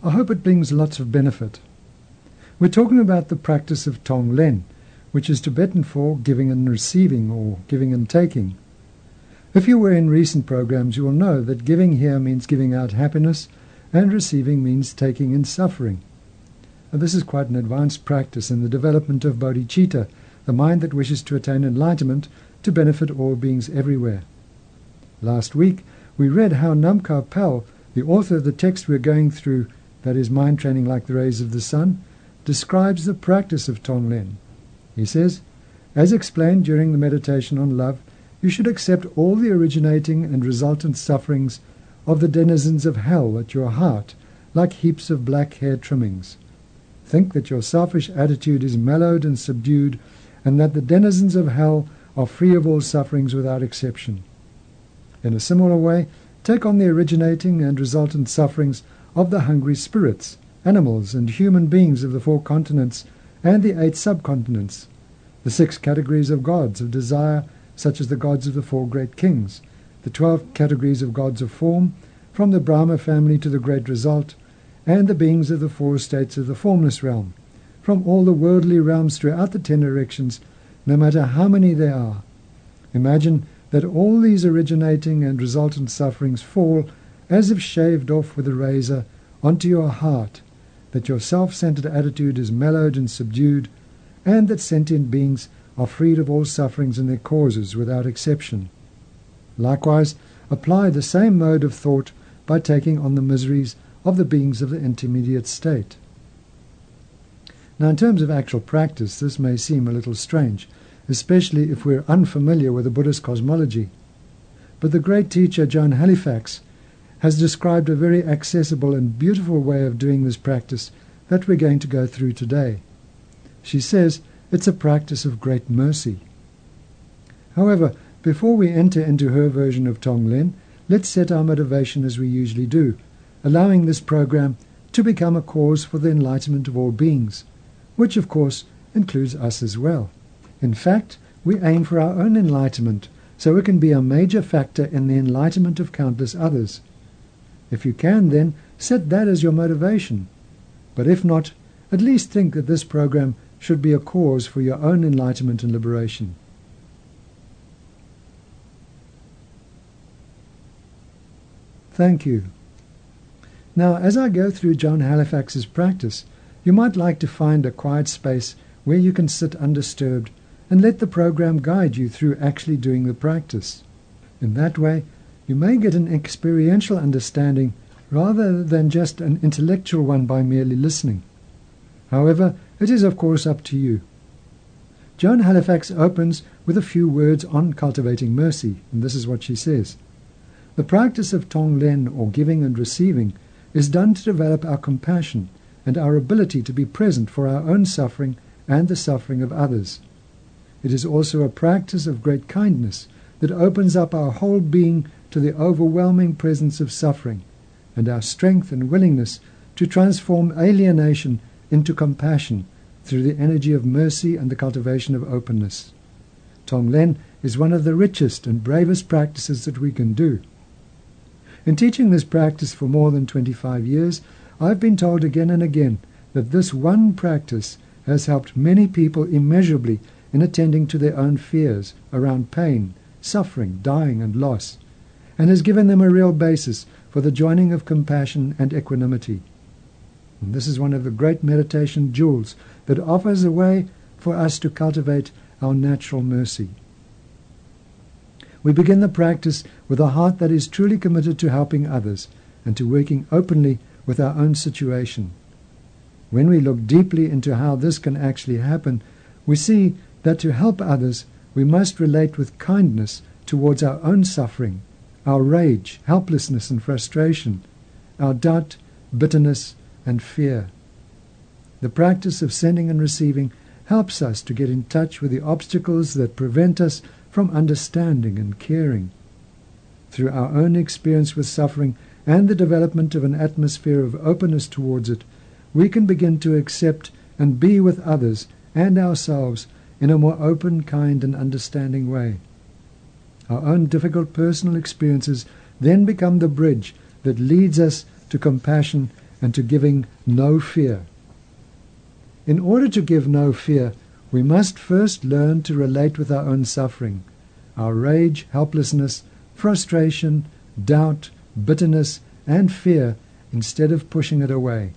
I hope it brings lots of benefit. We're talking about the practice of Tonglen, which is Tibetan for giving and receiving or giving and taking. If you were in recent programs, you will know that giving here means giving out happiness and receiving means taking in suffering. Now, this is quite an advanced practice in the development of bodhicitta, the mind that wishes to attain enlightenment to benefit all beings everywhere. Last week, we read how Namkha Pel, the author of the text we're going through, that is mind training like the rays of the sun, describes the practice of Tonglen. He says, as explained during the meditation on love, you should accept all the originating and resultant sufferings of the denizens of hell at your heart, like heaps of black hair trimmings. Think that your selfish attitude is mellowed and subdued, and that the denizens of hell are free of all sufferings without exception. In a similar way, take on the originating and resultant sufferings of the hungry spirits, animals, and human beings of the four continents and the eight subcontinents, the six categories of gods of desire, such as the gods of the four great kings, the twelve categories of gods of form, from the Brahma family to the great result, and the beings of the four states of the formless realm, from all the worldly realms throughout the ten directions, no matter how many there are. Imagine that all these originating and resultant sufferings fall, as if shaved off with a razor, onto your heart, that your self-centered attitude is mellowed and subdued, and that sentient beings are freed of all sufferings and their causes without exception. Likewise, apply the same mode of thought by taking on the miseries of the beings of the intermediate state. Now, in terms of actual practice, this may seem a little strange, especially if we're unfamiliar with the Buddhist cosmology. But the great teacher Joan Halifax has described a very accessible and beautiful way of doing this practice that we're going to go through today. She says it's a practice of great mercy. However, before we enter into her version of Tonglen, let's set our motivation as we usually do, allowing this program to become a cause for the enlightenment of all beings, which of course includes us as well. In fact, we aim for our own enlightenment so it can be a major factor in the enlightenment of countless others. If you can, then, set that as your motivation. But if not, at least think that this program should be a cause for your own enlightenment and liberation. Thank you. Now, as I go through Joan Halifax's practice, you might like to find a quiet space where you can sit undisturbed and let the program guide you through actually doing the practice. In that way, you may get an experiential understanding rather than just an intellectual one by merely listening. However, it is of course up to you. Joan Halifax opens with a few words on cultivating mercy, and this is what she says. The practice of Tonglen, or giving and receiving, is done to develop our compassion and our ability to be present for our own suffering and the suffering of others. It is also a practice of great kindness that opens up our whole being to the overwhelming presence of suffering and our strength and willingness to transform alienation into compassion through the energy of mercy and the cultivation of openness. Tonglen is one of the richest and bravest practices that we can do. In teaching this practice for more than 25 years, I've been told again and again that this one practice has helped many people immeasurably in attending to their own fears around pain, suffering, dying, and loss, and has given them a real basis for the joining of compassion and equanimity. And this is one of the great meditation jewels that offers a way for us to cultivate our natural mercy. We begin the practice with a heart that is truly committed to helping others and to working openly with our own situation. When we look deeply into how this can actually happen, we see that to help others, we must relate with kindness towards our own suffering, our rage, helplessness, and frustration, our doubt, bitterness, and fear. The practice of sending and receiving helps us to get in touch with the obstacles that prevent us from understanding and caring. Through our own experience with suffering and the development of an atmosphere of openness towards it, we can begin to accept and be with others and ourselves in a more open, kind, and understanding way. Our own difficult personal experiences then become the bridge that leads us to compassion and to giving no fear. In order to give no fear, we must first learn to relate with our own suffering, our rage, helplessness, frustration, doubt, bitterness, and fear instead of pushing it away.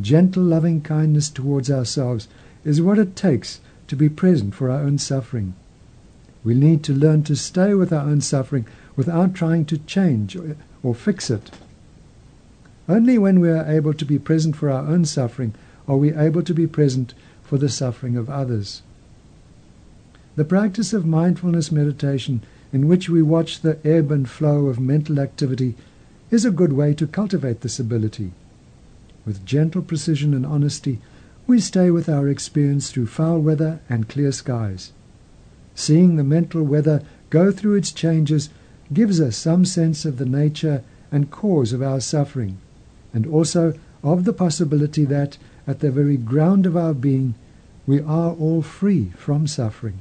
Gentle, loving kindness towards ourselves is what it takes to be present for our own suffering. We need to learn to stay with our own suffering without trying to change or, fix it. Only when we are able to be present for our own suffering are we able to be present for the suffering of others. The practice of mindfulness meditation, in which we watch the ebb and flow of mental activity, is a good way to cultivate this ability. With gentle precision and honesty, we stay with our experience through foul weather and clear skies. Seeing the mental weather go through its changes gives us some sense of the nature and cause of our suffering, and also of the possibility that, at the very ground of our being, we are all free from suffering.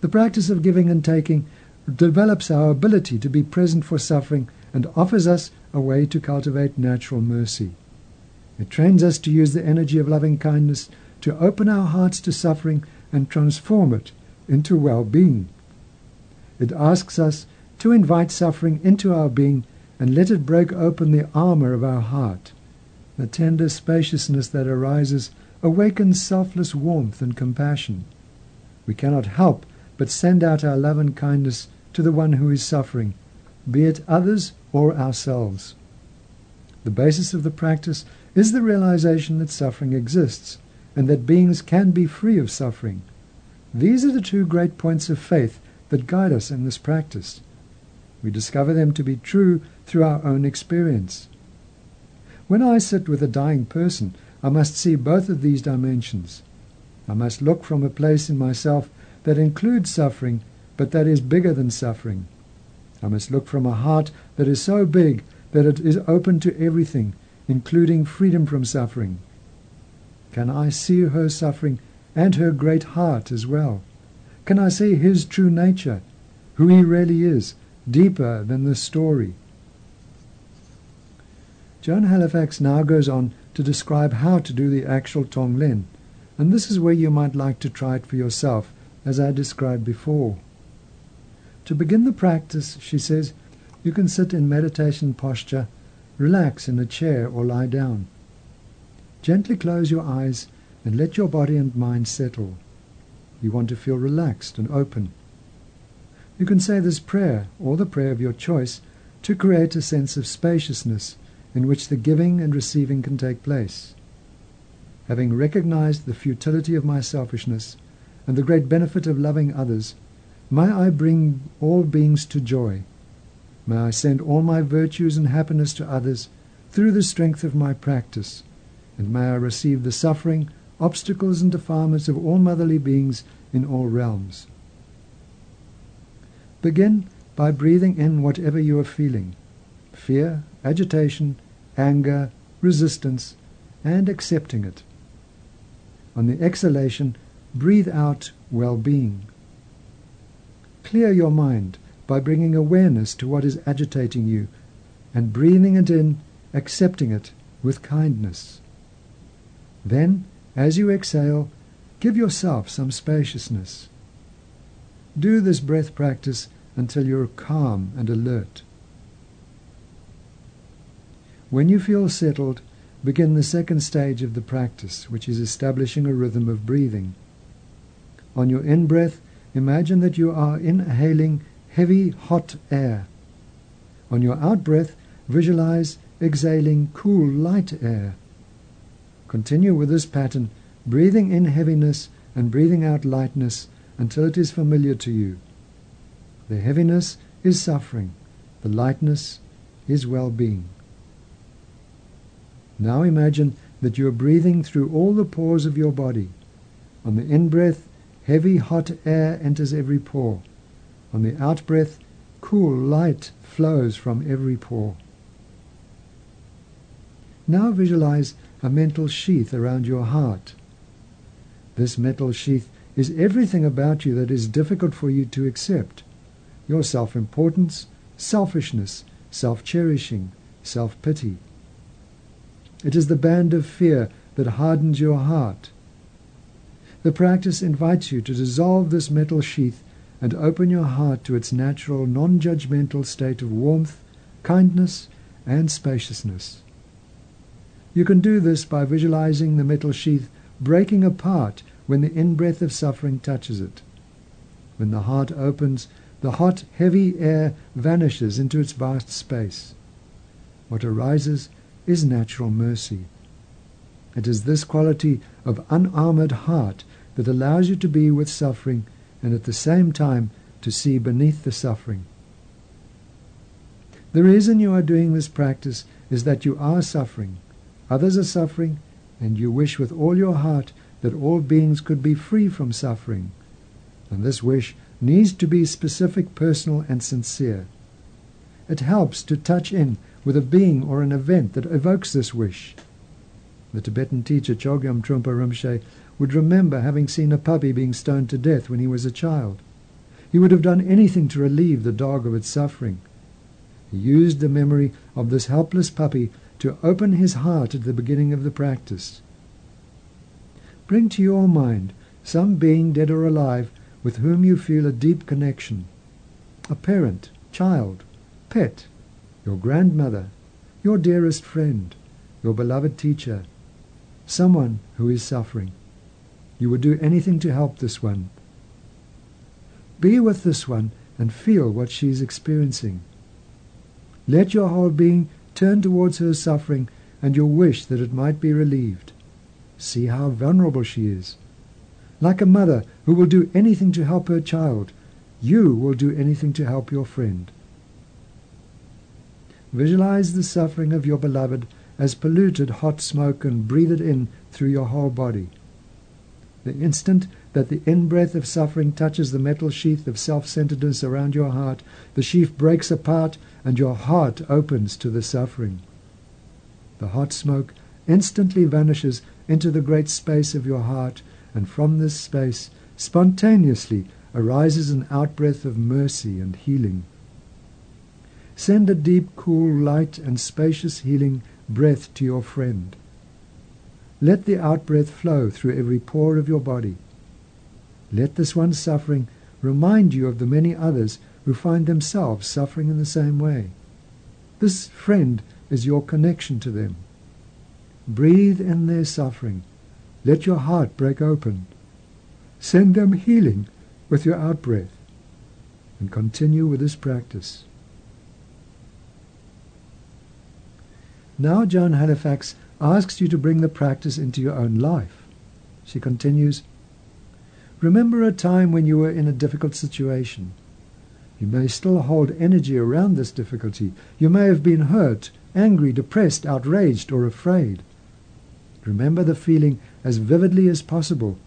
The practice of giving and taking develops our ability to be present for suffering and offers us a way to cultivate natural mercy. It trains us to use the energy of loving kindness to open our hearts to suffering and transform it into well-being. It asks us to invite suffering into our being and let it break open the armor of our heart. The tender spaciousness that arises awakens selfless warmth and compassion. We cannot help but send out our love and kindness to the one who is suffering, be it others or ourselves. The basis of the practice is the realization that suffering exists and that beings can be free of suffering. These are the two great points of faith that guide us in this practice. We discover them to be true through our own experience. When I sit with a dying person, I must see both of these dimensions. I must look from a place in myself that includes suffering, but that is bigger than suffering. I must look from a heart that is so big that it is open to everything including freedom from suffering? Can I see her suffering and her great heart as well? Can I see his true nature, who he really is, deeper than the story? Joan Halifax now goes on to describe how to do the actual Tonglen, and this is where you might like to try it for yourself, as I described before. To begin the practice, she says, you can sit in meditation posture Relax in a chair or lie down. Gently close your eyes and let your body and mind settle. You want to feel relaxed and open. You can say this prayer, or the prayer of your choice, to create a sense of spaciousness in which the giving and receiving can take place. Having recognized the futility of my selfishness and the great benefit of loving others, may I bring all beings to joy May I send all my virtues and happiness to others through the strength of my practice, and may I receive the suffering, obstacles, and defilements of all motherly beings in all realms. Begin by breathing in whatever you are feeling fear, agitation, anger, resistance, and accepting it. On the exhalation, breathe out well being. Clear your mind by bringing awareness to what is agitating you and breathing it in, accepting it with kindness. Then, as you exhale, give yourself some spaciousness. Do this breath practice until you're calm and alert. When you feel settled, begin the second stage of the practice, which is establishing a rhythm of breathing. On your in breath, imagine that you are inhaling heavy, hot air. On your out breath, visualize exhaling cool, light air. Continue with this pattern, breathing in heaviness and breathing out lightness until it is familiar to you. The heaviness is suffering, the lightness is well being. Now imagine that you are breathing through all the pores of your body. On the in-breath, heavy hot air enters every pore. On the out-breath, cool light flows from every pore. Now visualize a mental sheath around your heart. This metal sheath is everything about you that is difficult for you to accept. Your self-importance, selfishness, self-cherishing, self-pity. It is the band of fear that hardens your heart. The practice invites you to dissolve this metal sheath and open your heart to its natural, non-judgmental state of warmth, kindness, and spaciousness. You can do this by visualizing the metal sheath breaking apart when the in-breath of suffering touches it. When the heart opens, the hot, heavy air vanishes into its vast space. What arises is natural mercy. It is this quality of unarmored heart that allows you to be with suffering and at the same time to see beneath the suffering. The reason you are doing this practice is that you are suffering. Others are suffering, and you wish with all your heart that all beings could be free from suffering. And this wish needs to be specific, personal, and sincere. It helps to touch in with a being or an event that evokes this wish. The Tibetan teacher Chogyam Trungpa Rinpoche would remember having seen a puppy being stoned to death when he was a child. He would have done anything to relieve the dog of its suffering. He used the memory of this helpless puppy to open his heart at the beginning of the practice. Bring to your mind some being dead or alive with whom you feel a deep connection. A parent, child, pet, your grandmother, your dearest friend, your beloved teacher, someone who is suffering. You would do anything to help this one. Be with this one and feel what she is experiencing. Let your whole being turn towards her suffering and your wish that it might be relieved. See how vulnerable she is. Like a mother who will do anything to help her child, you will do anything to help your friend. Visualize the suffering of your beloved as polluted hot smoke and breathe it in through your whole body. The instant that the in-breath of suffering touches the metal sheath of self-centeredness around your heart, the sheath breaks apart and your heart opens to the suffering. The hot smoke instantly vanishes into the great space of your heart, and from this space spontaneously arises an outbreath of mercy and healing. Send a deep, cool, light, and spacious healing breath to your friend. Let the outbreath flow through every pore of your body. Let this one suffering remind you of the many others who find themselves suffering in the same way. This friend is your connection to them. Breathe in their suffering. Let your heart break open. Send them healing with your outbreath. And continue with this practice. Now Joan Halifax asks you to bring the practice into your own life. She continues, Remember a time when you were in a difficult situation. You may still hold energy around this difficulty. You may have been hurt, angry, depressed, outraged, or afraid. Remember the feeling as vividly as possible.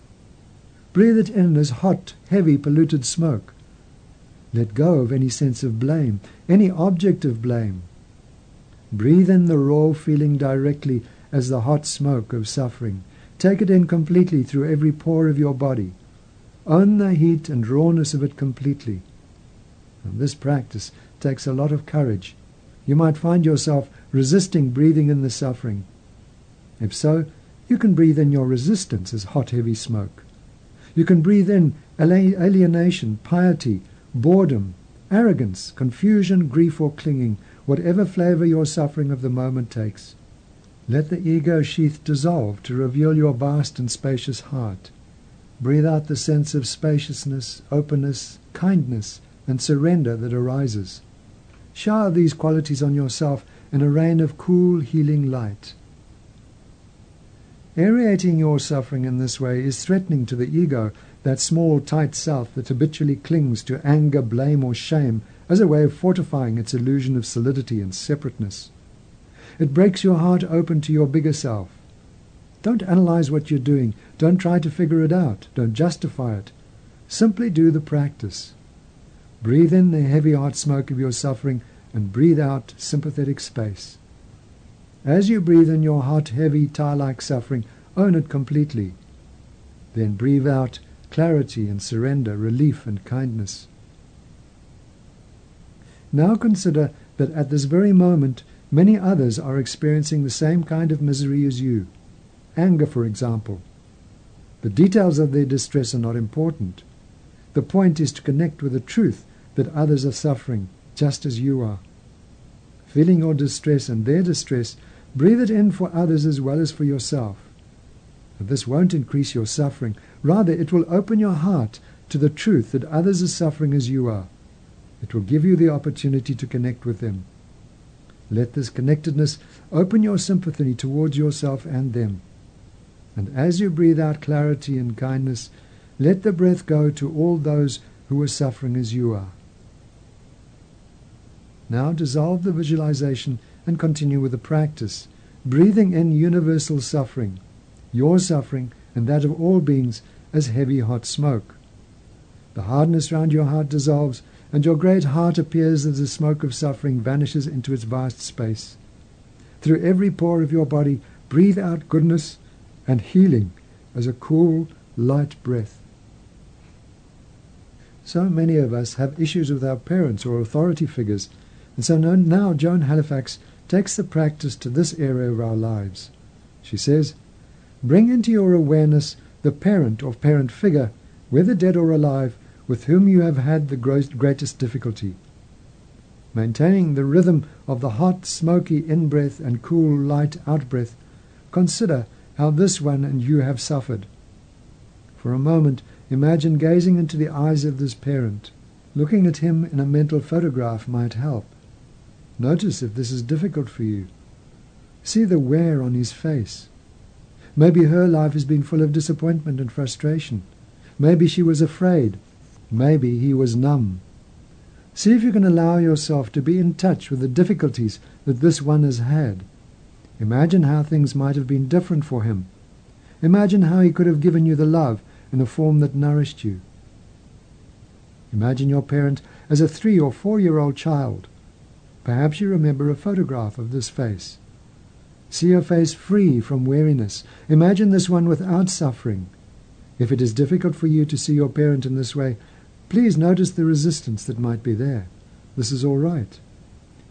Breathe it in as hot, heavy, polluted smoke. Let go of any sense of blame, any object of blame. Breathe in the raw feeling directly as the hot smoke of suffering. Take it in completely through every pore of your body. Own the heat and rawness of it completely. And this practice takes a lot of courage. You might find yourself resisting breathing in the suffering. If so, you can breathe in your resistance as hot, heavy smoke. You can breathe in alienation, piety, boredom, arrogance, confusion, grief, or clinging, whatever flavor your suffering of the moment takes. Let the ego sheath dissolve to reveal your vast and spacious heart. Breathe out the sense of spaciousness, openness, kindness, and surrender that arises. Shower these qualities on yourself in a rain of cool, healing light. Aerating your suffering in this way is threatening to the ego, that small, tight self that habitually clings to anger, blame, or shame as a way of fortifying its illusion of solidity and separateness. It breaks your heart open to your bigger self. Don't analyze what you're doing. Don't try to figure it out. Don't justify it. Simply do the practice. Breathe in the heavy heart smoke of your suffering and breathe out sympathetic space. As you breathe in your hot, heavy, tar-like suffering, own it completely. Then breathe out clarity and surrender, relief and kindness. Now consider that at this very moment many others are experiencing the same kind of misery as you. Anger, for example. The details of their distress are not important. The point is to connect with the truth that others are suffering just as you are. Feeling your distress and their distress, breathe it in for others as well as for yourself. this won't increase your suffering. Rather, it will open your heart to the truth that others are suffering as you are. It will give you the opportunity to connect with them. Let this connectedness open your sympathy towards yourself and them. And as you breathe out clarity and kindness, let the breath go to all those who are suffering as you are. Now dissolve the visualization and continue with the practice, breathing in universal suffering, your suffering and that of all beings as heavy hot smoke. The hardness round your heart dissolves, and your great heart appears as the smoke of suffering vanishes into its vast space. Through every pore of your body, breathe out goodness and healing as a cool, light breath. So many of us have issues with our parents or authority figures and so now Joan Halifax takes the practice to this area of our lives. She says, Bring into your awareness the parent or parent figure, whether dead or alive, with whom you have had the greatest difficulty. Maintaining the rhythm of the hot, smoky in-breath and cool, light out-breath, consider how this one and you have suffered. For a moment, imagine gazing into the eyes of this parent. Looking at him in a mental photograph might help. Notice if this is difficult for you. See the wear on his face. Maybe her life has been full of disappointment and frustration. Maybe she was afraid. Maybe he was numb. See if you can allow yourself to be in touch with the difficulties that this one has had. Imagine how things might have been different for him. Imagine how he could have given you the love in a form that nourished you. Imagine your parent as a three or four year old child Perhaps you remember a photograph of this face. See a face free from weariness. Imagine this one without suffering. If it is difficult for you to see your parent in this way, please notice the resistance that might be there. This is all right.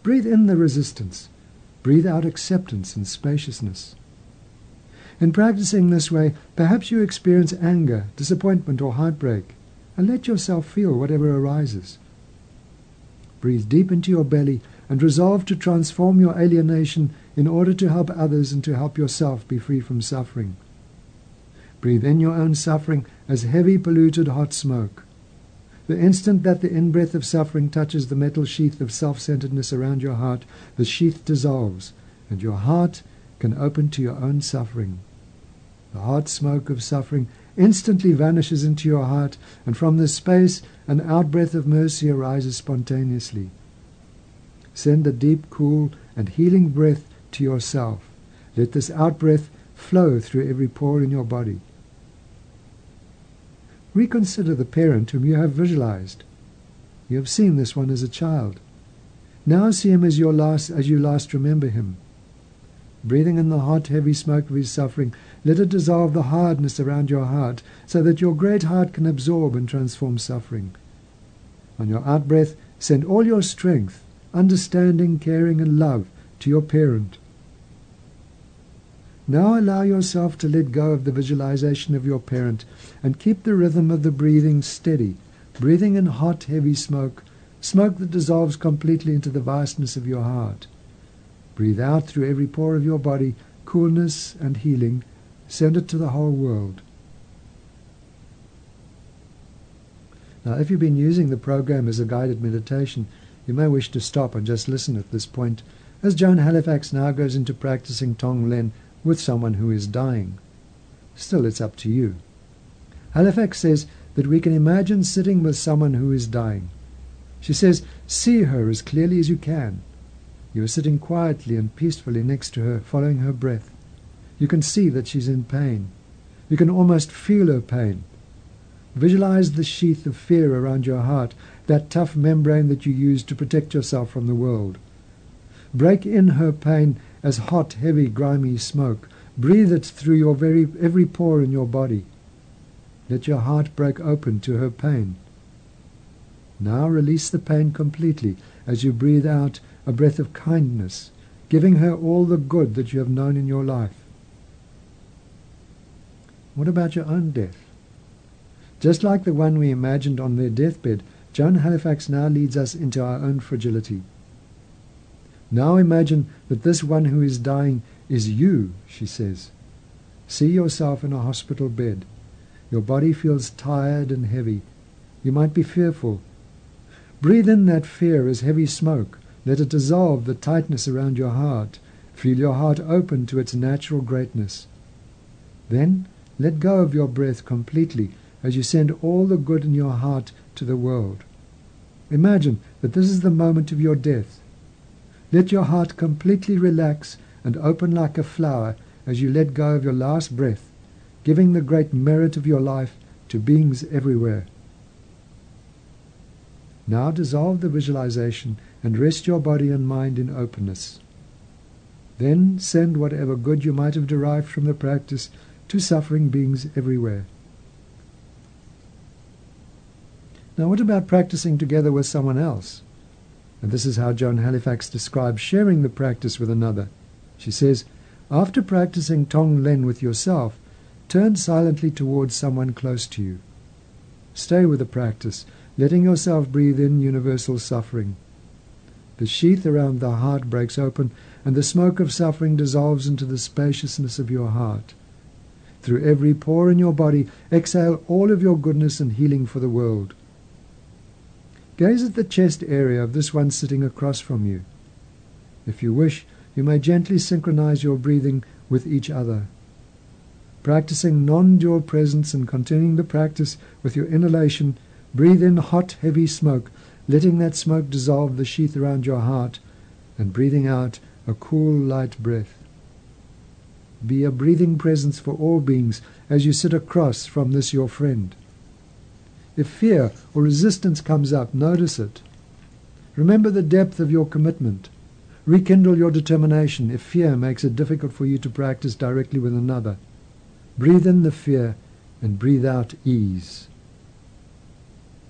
Breathe in the resistance. Breathe out acceptance and spaciousness. In practicing this way, perhaps you experience anger, disappointment, or heartbreak, and let yourself feel whatever arises. Breathe deep into your belly and resolve to transform your alienation in order to help others and to help yourself be free from suffering. Breathe in your own suffering as heavy, polluted, hot smoke. The instant that the in-breath of suffering touches the metal sheath of self-centeredness around your heart, the sheath dissolves, and your heart can open to your own suffering. The hot smoke of suffering instantly vanishes into your heart, and from this space an outbreath of mercy arises spontaneously. Send a deep, cool, and healing breath to yourself. Let this outbreath flow through every pore in your body. Reconsider the parent whom you have visualized. You have seen this one as a child. Now see him as, your last, as you last remember him. Breathing in the hot, heavy smoke of his suffering, let it dissolve the hardness around your heart so that your great heart can absorb and transform suffering. On your outbreath, send all your strength understanding, caring, and love to your parent. Now allow yourself to let go of the visualization of your parent and keep the rhythm of the breathing steady, breathing in hot, heavy smoke, smoke that dissolves completely into the vastness of your heart. Breathe out through every pore of your body coolness and healing. Send it to the whole world. Now, if you've been using the program as a guided meditation, you may wish to stop and just listen at this point, as Joan Halifax now goes into practicing Tonglen with someone who is dying. Still, it's up to you. Halifax says that we can imagine sitting with someone who is dying. She says, see her as clearly as you can. You are sitting quietly and peacefully next to her, following her breath. You can see that she's in pain. You can almost feel her pain. Visualize the sheath of fear around your heart, that tough membrane that you use to protect yourself from the world. Break in her pain as hot, heavy, grimy smoke. Breathe it through your very every pore in your body. Let your heart break open to her pain. Now release the pain completely as you breathe out a breath of kindness, giving her all the good that you have known in your life. What about your own death? Just like the one we imagined on their deathbed, Joan Halifax now leads us into our own fragility. Now imagine that this one who is dying is you, she says. See yourself in a hospital bed. Your body feels tired and heavy. You might be fearful. Breathe in that fear as heavy smoke. Let it dissolve the tightness around your heart. Feel your heart open to its natural greatness. Then let go of your breath completely as you send all the good in your heart to the world. Imagine that this is the moment of your death. Let your heart completely relax and open like a flower as you let go of your last breath, giving the great merit of your life to beings everywhere. Now dissolve the visualization and rest your body and mind in openness. Then send whatever good you might have derived from the practice to suffering beings everywhere. Now, what about practicing together with someone else? And this is how Joan Halifax describes sharing the practice with another. She says, After practicing Tonglen with yourself, turn silently towards someone close to you. Stay with the practice, letting yourself breathe in universal suffering. The sheath around the heart breaks open, and the smoke of suffering dissolves into the spaciousness of your heart. Through every pore in your body, exhale all of your goodness and healing for the world. Gaze at the chest area of this one sitting across from you. If you wish, you may gently synchronize your breathing with each other. Practicing non-dual presence and continuing the practice with your inhalation, breathe in hot, heavy smoke, letting that smoke dissolve the sheath around your heart, and breathing out a cool, light breath. Be a breathing presence for all beings as you sit across from this your friend. If fear or resistance comes up, notice it. Remember the depth of your commitment. Rekindle your determination if fear makes it difficult for you to practice directly with another. Breathe in the fear and breathe out ease.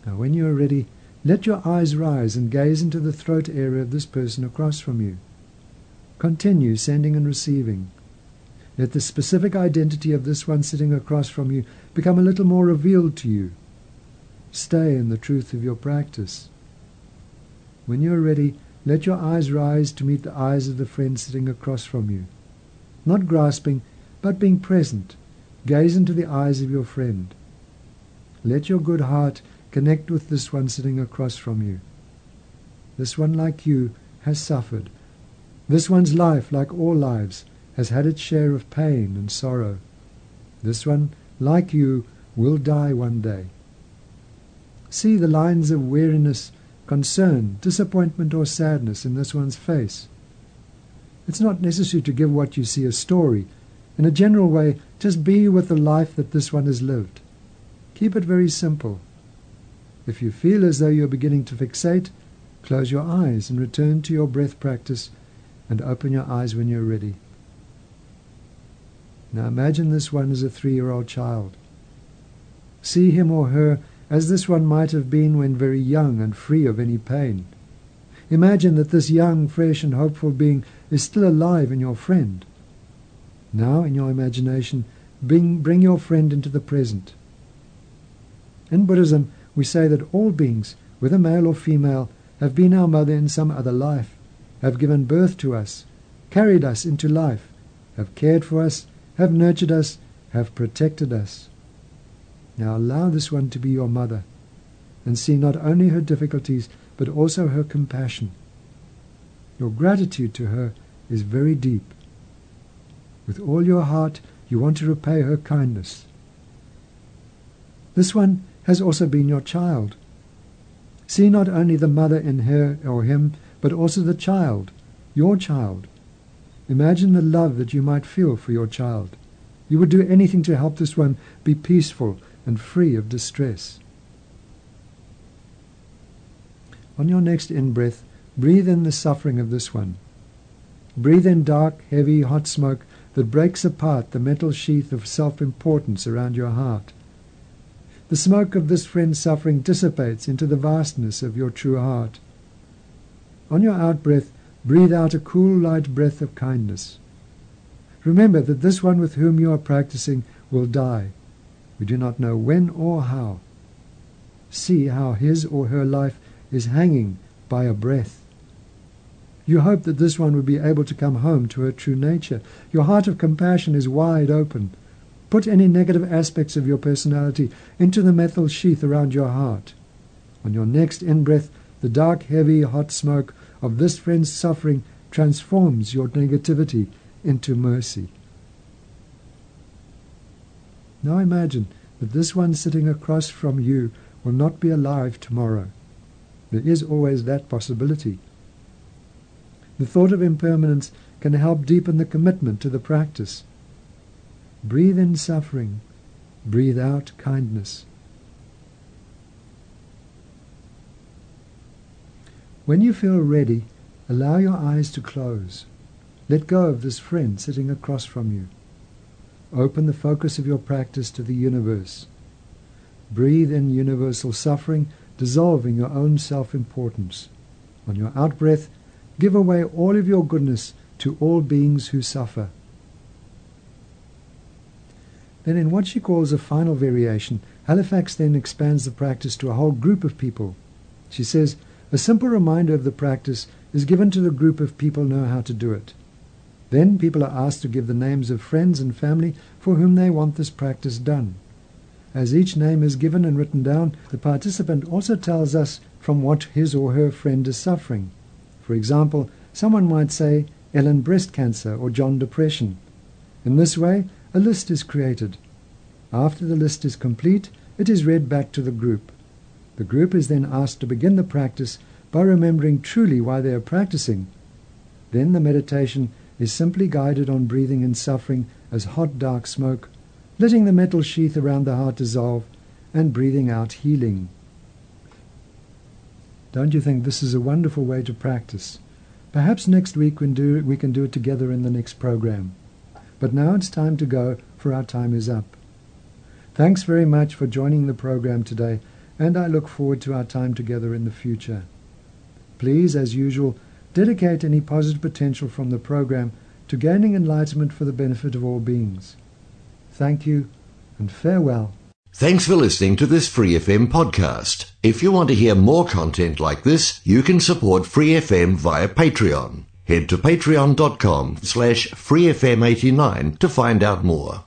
Now, when you are ready, let your eyes rise and gaze into the throat area of this person across from you. Continue sending and receiving. Let the specific identity of this one sitting across from you become a little more revealed to you. Stay in the truth of your practice. When you are ready, let your eyes rise to meet the eyes of the friend sitting across from you. Not grasping, but being present. Gaze into the eyes of your friend. Let your good heart connect with this one sitting across from you. This one, like you, has suffered. This one's life, like all lives, has had its share of pain and sorrow. This one, like you, will die one day. See the lines of weariness, concern, disappointment, or sadness in this one's face. It's not necessary to give what you see a story. In a general way, just be with the life that this one has lived. Keep it very simple. If you feel as though you are beginning to fixate, close your eyes and return to your breath practice and open your eyes when you're ready. Now imagine this one as a three-year-old child. See him or her as this one might have been when very young and free of any pain. Imagine that this young, fresh, and hopeful being is still alive in your friend. Now, in your imagination, bring, bring your friend into the present. In Buddhism, we say that all beings, whether male or female, have been our mother in some other life, have given birth to us, carried us into life, have cared for us, have nurtured us, have protected us. Now allow this one to be your mother, and see not only her difficulties, but also her compassion. Your gratitude to her is very deep. With all your heart, you want to repay her kindness. This one has also been your child. See not only the mother in her or him, but also the child, your child. Imagine the love that you might feel for your child. You would do anything to help this one be peaceful and free of distress. On your next in-breath, breathe in the suffering of this one. Breathe in dark, heavy, hot smoke that breaks apart the metal sheath of self-importance around your heart. The smoke of this friend's suffering dissipates into the vastness of your true heart. On your out-breath, breathe out a cool, light breath of kindness. Remember that this one with whom you are practicing will die. We do not know when or how. See how his or her life is hanging by a breath. You hope that this one would be able to come home to her true nature. Your heart of compassion is wide open. Put any negative aspects of your personality into the metal sheath around your heart. On your next in-breath, the dark, heavy, hot smoke of this friend's suffering transforms your negativity into mercy. Now imagine that this one sitting across from you will not be alive tomorrow. There is always that possibility. The thought of impermanence can help deepen the commitment to the practice. Breathe in suffering, breathe out kindness. When you feel ready, allow your eyes to close. Let go of this friend sitting across from you. Open the focus of your practice to the universe. Breathe in universal suffering dissolving your own self-importance. On your out-breath, give away all of your goodness to all beings who suffer. Then in what she calls a final variation, Halifax then expands the practice to a whole group of people. She says, a simple reminder of the practice is given to the group if people know how to do it. Then people are asked to give the names of friends and family for whom they want this practice done. As each name is given and written down, the participant also tells us from what his or her friend is suffering. For example, someone might say Ellen breast cancer or John depression. In this way, a list is created. After the list is complete, it is read back to the group. The group is then asked to begin the practice by remembering truly why they are practicing. Then the meditation is simply guided on breathing in suffering as hot dark smoke letting the metal sheath around the heart dissolve and breathing out healing. Don't you think this is a wonderful way to practice? Perhaps next week we can do, we can do it together in the next program. But now it's time to go, for our time is up. Thanks very much for joining the program today, and I look forward to our time together in the future. Please, as usual, dedicate any positive potential from the program to gaining enlightenment for the benefit of all beings. Thank you and farewell. Thanks for listening to this Free FM podcast. If you want to hear more content like this, you can support Free FM via Patreon. Head to patreon.com slash freefm89 to find out more.